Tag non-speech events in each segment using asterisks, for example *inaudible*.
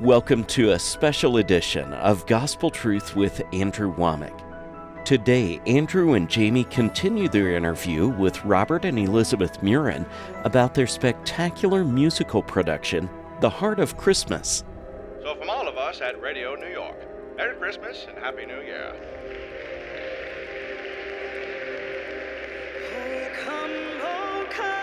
Welcome to a special edition of Gospel Truth with Andrew Wommack. Today, Andrew and Jamie continue their interview with Robert and Elizabeth Murin about their spectacular musical production, The Heart of Christmas. So, from all of us at Radio New York, Merry Christmas and Happy New Year. Oh, come, oh, come,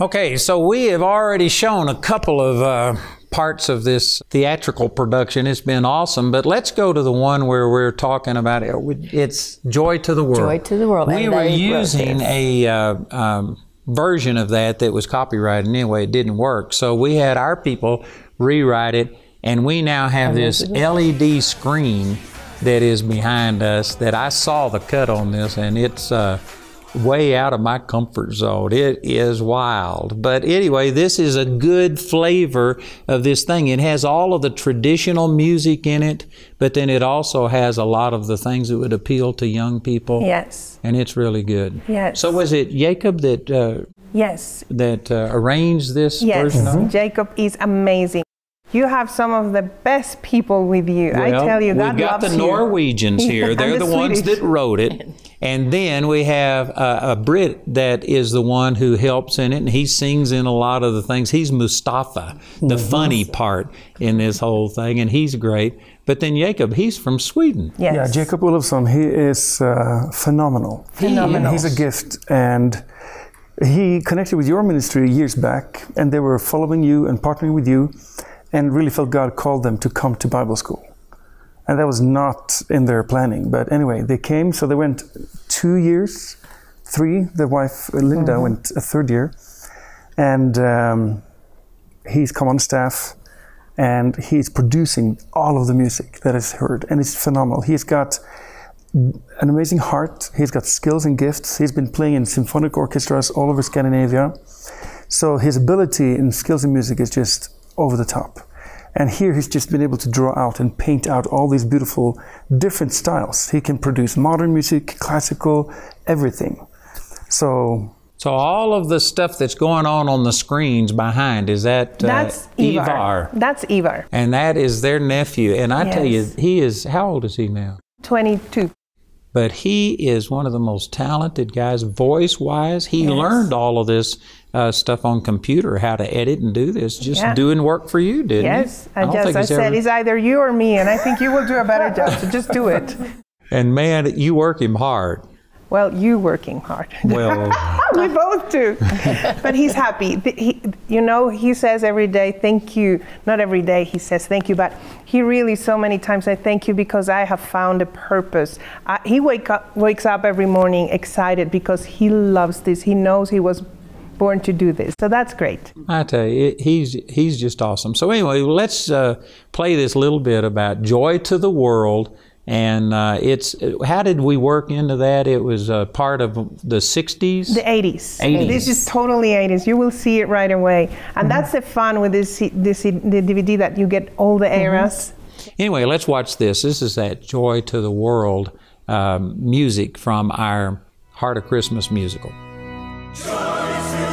Okay, so we have already shown a couple of uh, parts of this theatrical production. It's been awesome, but let's go to the one where we're talking about it. It's Joy to the World. Joy to the World, We and were using a uh, um, version of that that was copyrighted anyway. It didn't work, so we had our people rewrite it, and we now have this LED screen that is behind us. That I saw the cut on this, and it's. Uh, way out of my comfort zone. It is wild. But anyway, this is a good flavor of this thing. It has all of the traditional music in it, but then it also has a lot of the things that would appeal to young people. Yes. And it's really good. Yes. So was it Jacob that uh, Yes. that uh, arranged this Yes. version of it? Jacob is amazing. You have some of the best people with you. I tell you, God we've got loves the you. Norwegians *laughs* here. They're the the, ones that wrote it. *laughs* And then we have a, a Brit that is the one who helps in it, and he sings in a lot of the things. He's Mustafa, the Mm-hmm. funny part in this whole thing, and he's great. But then Jacob, he's from Sweden. Yes. Yeah, Jacob Olofsson, he is uh, phenomenal. Phenomenal. He's a gift, and he connected with your ministry years back, and they were following you and partnering with you, and really felt God called them to come to Bible school. And that was not in their planning. But anyway, they came, so they went two years, three. The wife, Linda, went a third year. And um, he's come on staff and he's producing all of the music that is heard. And it's phenomenal. He's got an amazing heart. He's got skills and gifts. He's been playing in symphonic orchestras all over Scandinavia. So his ability and skills in music is just over the top. And here he's just been able to draw out and paint out all these beautiful different styles. He can produce modern music, classical, everything. So So all of the stuff that's going on on the screens behind is that uh, That's Ivar. Ivar. That's Ivar. and that is their nephew. And I tell you, he is how old is he now? 22. But he is one of the most talented guys, voice wise. He learned all of this uh, stuff on computer, how to edit and do this, just Yeah. doing work for you, didn't Yes, he? I just think I said ever- it's either you or me, and I think you will do a better job. So just do it. *laughs* and man, you work him hard. Well, you working hard. Well, *laughs* we both do. *laughs* but he's happy. He, you know, he says every day, thank you. Not every day he says thank you, but he really so many times I thank you because I have found a purpose. I, he wake up, wakes up every morning excited because he loves this. He knows he was born to do this. So that's great. I tell you, he's he's just awesome. So anyway, let's uh, play this little bit about joy to the world. And uh, it's how did we work into that? It was uh, part of the '60s. The 80s. 80s. This is totally 80s. You will see it right away. And that's the fun with this, this the DVD that you get all the eras. Anyway, let's watch this. This is that Joy to the World um, music from our Heart of Christmas musical. Heaven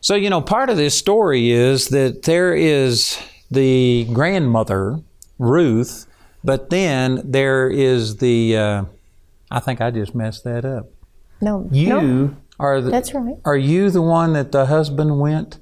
So, you know, part of this story is that there is the grandmother, Ruth, but then there is the, uh, I think I just messed that up. No, You are the, That's right. Are you the one that the husband went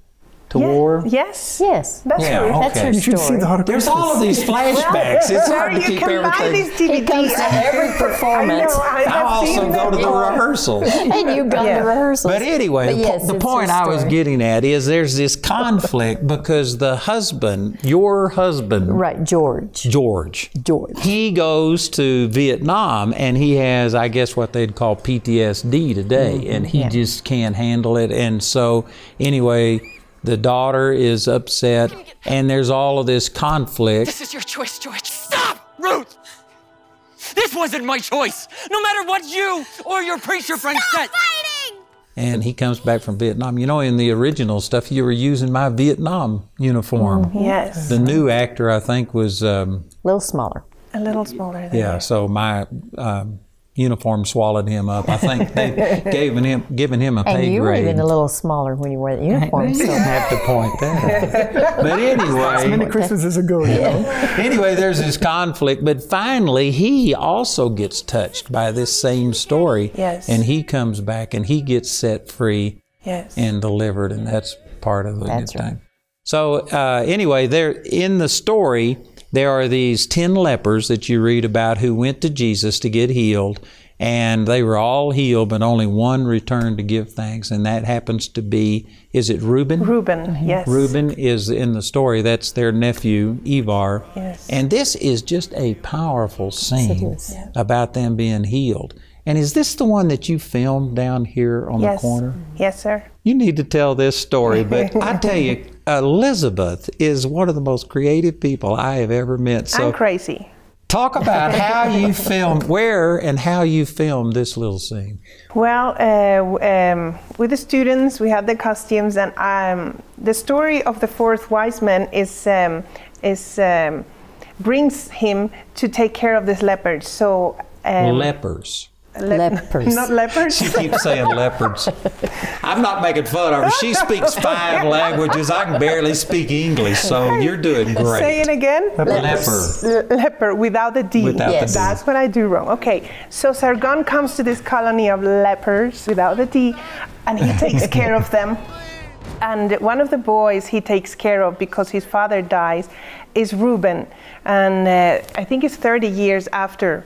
to war? Yes. yes, That's Yeah, true. that's okay. her You should see story. the heart of There's all of these *laughs* flashbacks. It's hard to keep can buy everything. these DVDs. He comes to every *laughs* performance. I know. I I also go to the before. rehearsals. *laughs* and you've gone Yeah. to rehearsals. But anyway, But the, yes, po- the point I was getting at is there's this conflict because the husband, your husband, right, George. George, George. he goes to Vietnam and he has, I guess, what they'd call PTSD today, mm-hmm. and he Yeah. just can't handle it. And so, anyway, the daughter is upset, and there's all of this conflict. This is your choice, George. Stop, Ruth! This wasn't my choice. No matter what you or your preacher friend said. Fighting! And he comes back from Vietnam. You know, in the original stuff, you were using my Vietnam uniform. Yes. The new actor, I think, was. Um, A little smaller. A little smaller than Yeah, so my um, uniform swallowed him up. I think they *laughs* given him given him a And pay you were grade. even a little smaller when you wore the uniform. you So don't have to point that out. *laughs* But Many anyway, Christmases ago, you know. *laughs* anyway, there's this conflict. But finally, he also gets touched by this same story. Yes. And he comes back and he gets set free Yes. and delivered, and that's part of the That's good right. time. So uh, anyway, there in the story there are these ten lepers that you read about who went to Jesus to get healed, and they were all healed, but only one returned to give thanks, and that happens to be is it Reuben? Reuben. Mm-hmm. Yes. Reuben is in the story. That's their nephew, Ivar. Yes. And this is just a powerful scene about them being healed. And is this the one that you filmed down here on Yes. the corner? Yes, sir. You need to tell this story, but *laughs* I tell you, Elizabeth is one of the most creative people I have ever met. So I'm crazy. talk about *laughs* how you filmed, where and how you filmed this little scene. Well, uh, um, with the students, we had the costumes, and um, the story of the fourth wise man is um, is um, brings him to take care of this leopard. So. Um, Lepers. Le- Lepers. Not leopards. She keeps saying leopards. I'm not making fun of her. She speaks five languages. I can barely speak English, so you're doing great. Say it again. Leper. Le- leper without the D. Without the Yes. D. That's what I do wrong. Okay, so Sargon comes to this colony of lepers without the D, and he takes *laughs* care of them. And one of the boys he takes care of because his father dies is Reuben, and uh, I think it's 30 years after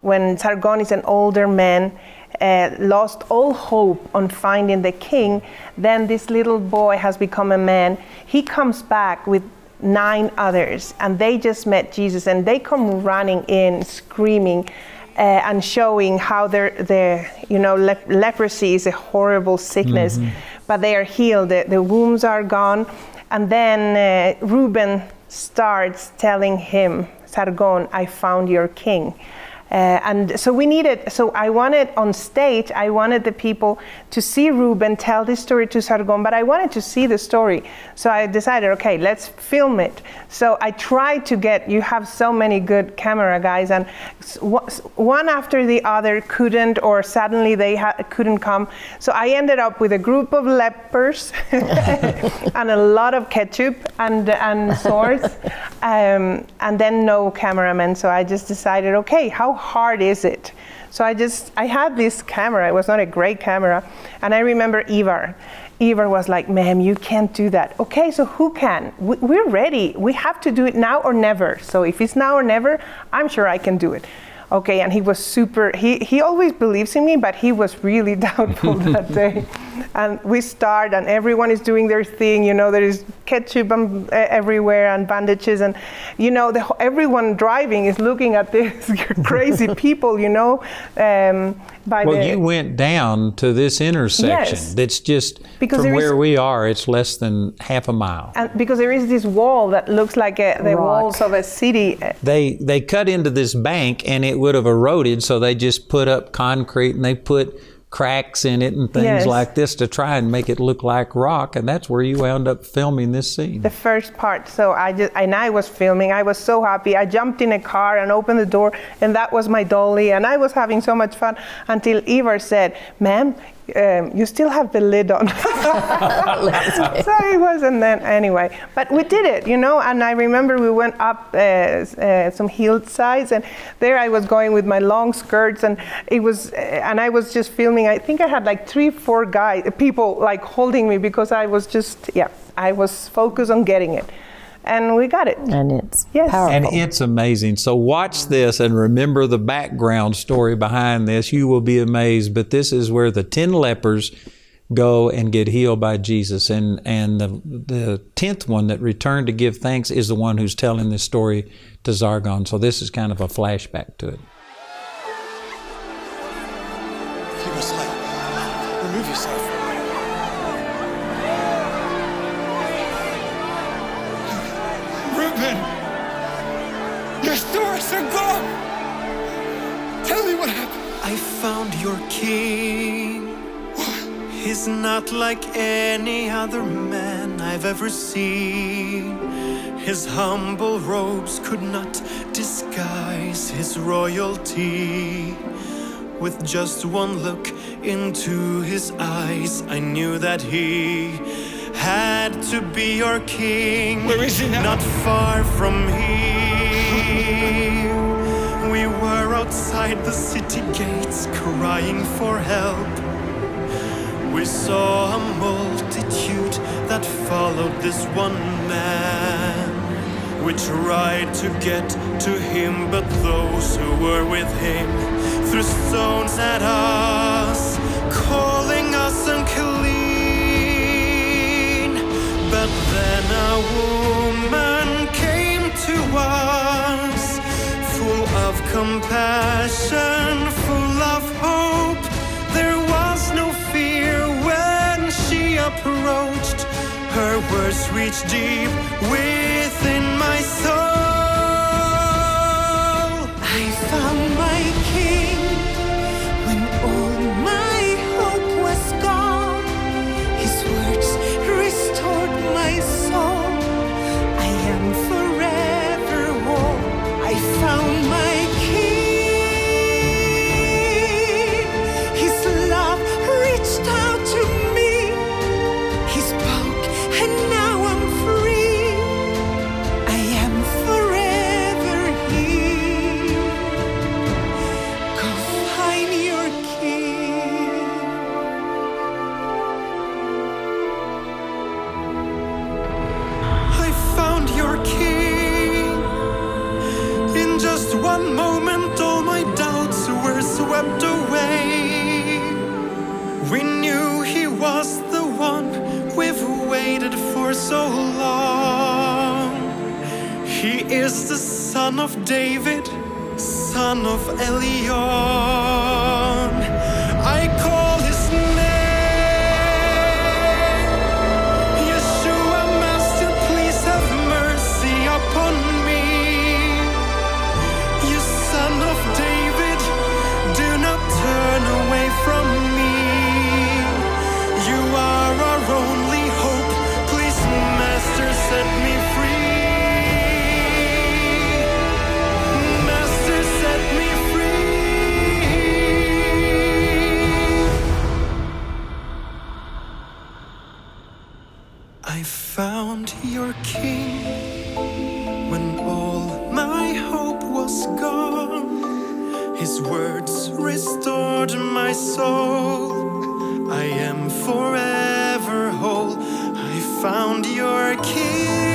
when Sargon is an older man. Uh, lost all hope on finding the king, then this little boy has become a man. He comes back with nine others, and they just met Jesus, and they come running in, screaming, uh, and showing how their, their you know, lep- leprosy is a horrible sickness, but they are healed. The, the wounds are gone, and then uh, Reuben starts telling him, Sargon, I found your king. Uh, and so we needed, so I wanted on stage, I wanted the people to see Reuben tell this story to Sargon, but I wanted to see the story. So I decided, okay, let's film it. So I tried to get, you have so many good camera guys, and one after the other couldn't, or suddenly they couldn't come. So I ended up with a group of lepers *laughs* and a lot of ketchup and, and swords, *laughs* um, and then no cameraman. So I just decided, okay, how hard is it? So I just, I had this camera. It was not a great camera, and I remember Ivar. Ivar was like, "Ma'am, you can't do that." Okay, so who can? We, we're ready. We have to do it now or never. So if it's now or never, I'm sure I can do it. Okay, and he was super. He he always believes in me, but he was really *laughs* doubtful that *laughs* day. And we start, and everyone is doing their thing. You know, there is ketchup um, e- everywhere and bandages, and you know, the, everyone driving is looking at *laughs* these crazy people. You know, um, by Well, the you went down to this intersection. Yes. That's just Because from there is- where we are. It's less than half a mile. and because there is this wall that looks like a, the Rock. walls of a city. They they cut into this bank and it would have eroded, so they just put up concrete and they put cracks in it and things Yes. like this to try and make it look like rock. And that's where you wound up filming this scene. the first part. So I just and I was filming. I was so happy. I jumped in a car and opened the door, and that was my dolly, and I was having so much fun until Ivar said, "Ma'am." Um, you still have the lid on. *laughs* so it wasn't then anyway. But we did it, you know. And I remember we went up uh, uh, some hillsides, and there I was going with my long skirts, and it was, uh, and I was just filming. I think I had like three, four guys, people like holding me because I was just, yeah, I was focused on getting it, and we got it. And it's Yes. powerful. And it's amazing. So watch this and remember the background story behind this. You will be amazed. But this is where the ten lepers go and get healed by Jesus. And and the the tenth one that returned to give thanks is the one who's telling this story to Sargon. So this is kind of a flashback to it. King. He's not like any other man I've ever seen. His humble robes could not disguise his royalty. With just one look into his eyes, I knew that he had to be your king. Where is he now? Not far from here. We were outside the city gates crying for help. We saw a multitude that followed this one man. We tried to get to him, but those who were with him threw stones at us, calling us unclean. But then a woman came to us, of compassion, full of hope. There was no fear when she approached. Her words reached deep within my soul. Found my for so long. He is the son of David, son of Elyon. I call when all my hope was gone. His words restored my soul. I am forever whole. I found your king.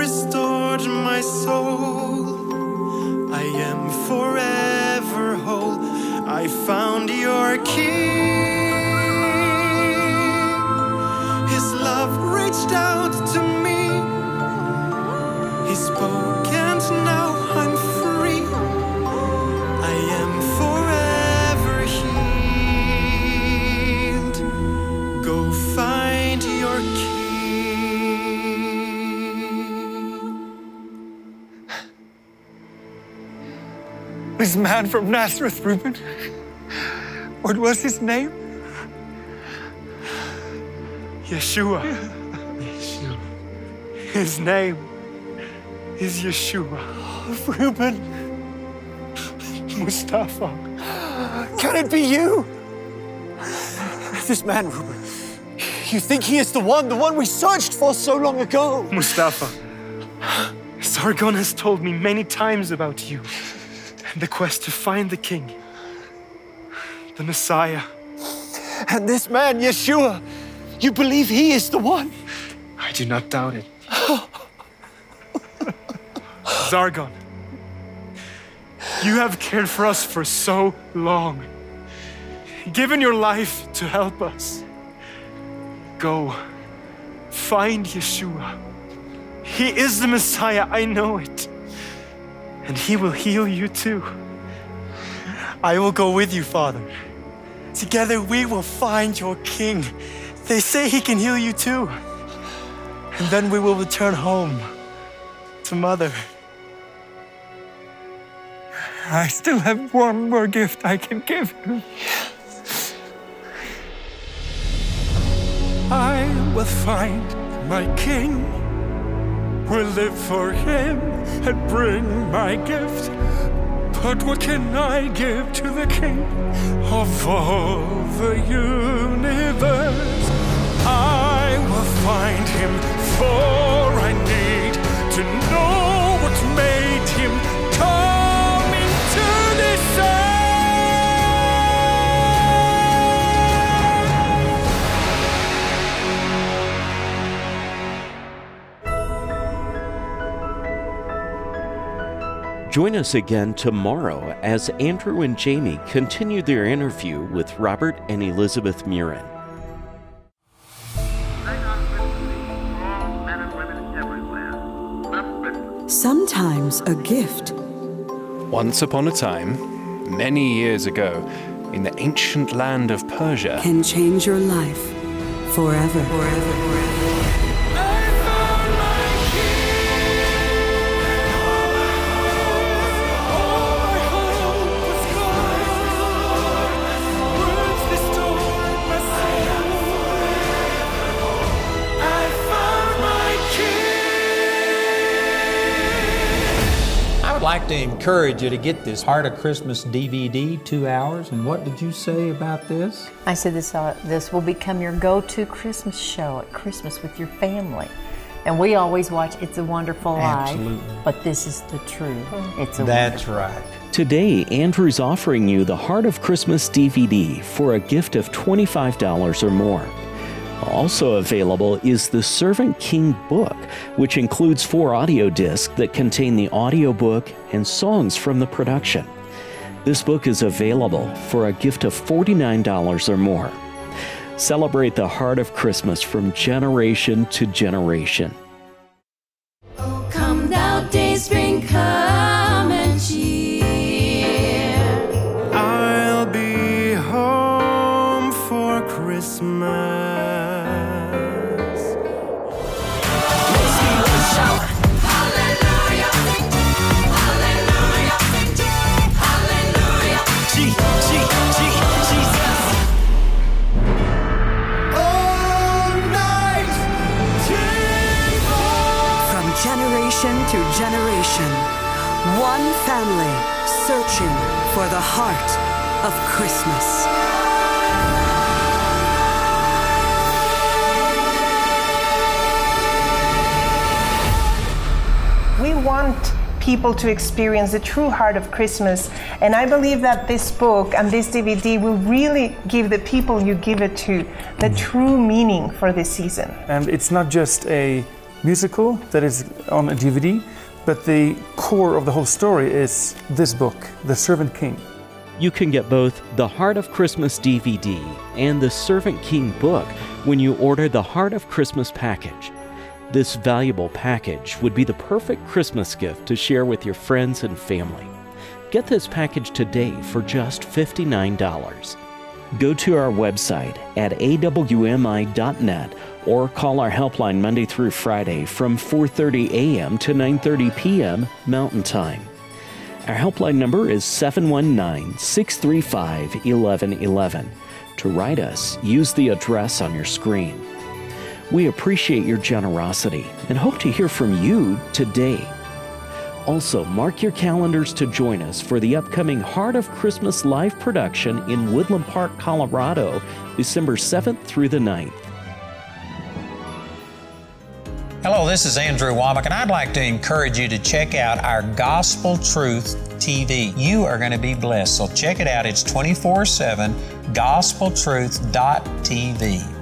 Restored my soul. I am forever whole. I found your king. His love reached out to me. He spoke, and now This man from Nazareth, Reuben. What was his name? Yeshua. His name is Yeshua. Reuben. Mustafa. Can it be you? This man, Reuben. You think he is the one, the one we searched for so long ago? Mustafa. Sargon has told me many times about you and the quest to find the king, the Messiah. And this man, Yeshua, you believe he is the one? I do not doubt it. Sargon, you have cared for us for so long, given your life to help us. Go, find Yeshua. He is the Messiah, I know it. And he will heal you too. I will go with you, Father. Together we will find your king. They say he can heal you too. And then we will return home to Mother. I still have one more gift I can give you. I will find my king, will live for him and bring my gift. But what can I give to the king of all the universe? I will find him, for I need to know what made him come into this earth. Join us again tomorrow as Andrew and Jamie continue their interview with Robert and Elizabeth Murin. Sometimes a gift Once upon a time, many years ago, in the ancient land of Persia, can change your life forever. Forever, forever. Like to encourage you to get this Heart of Christmas DVD, two hours. And what did you say about this? I said this, uh, this will become your go-to Christmas show at Christmas with your family. And we always watch It's a Wonderful Life. Absolutely. But this is the truth. It's a That's wonderful right. Today, Andrew's offering you the Heart of Christmas DVD for a gift of $25 or more. Also available is the Servant King book, which includes four audio discs that contain the audiobook and songs from the production. This book is available for a gift of $49 or more. Celebrate the heart of Christmas from generation to generation. Generation to generation, one family searching for the heart of Christmas. We want people to experience the true heart of Christmas. And I believe that this book and this DVD will really give the people you give it to the true meaning for this season. And it's not just a musical that is on a DVD, but the core of the whole story is this book, The Servant King. You can get both the Heart of Christmas DVD and the Servant King book when you order the Heart of Christmas package. This valuable package would be the perfect Christmas gift to share with your friends and family. Get this package today for just $59. Go to our website at awmi.net or call our helpline Monday through Friday from 4:30 a.m. to 9:30 p.m. Mountain Time. Our helpline number is 719-635-1111. To write us, use the address on your screen. We appreciate your generosity and hope to hear from you today. Also, mark your calendars to join us for the upcoming Heart of Christmas live production in Woodland Park, Colorado, December 7th through the 9th. Hello, this is Andrew Wommack, and I'd like to encourage you to check out our Gospel Truth TV. You are going to be blessed, so check it out. It's 24 7 gospeltruth.tv.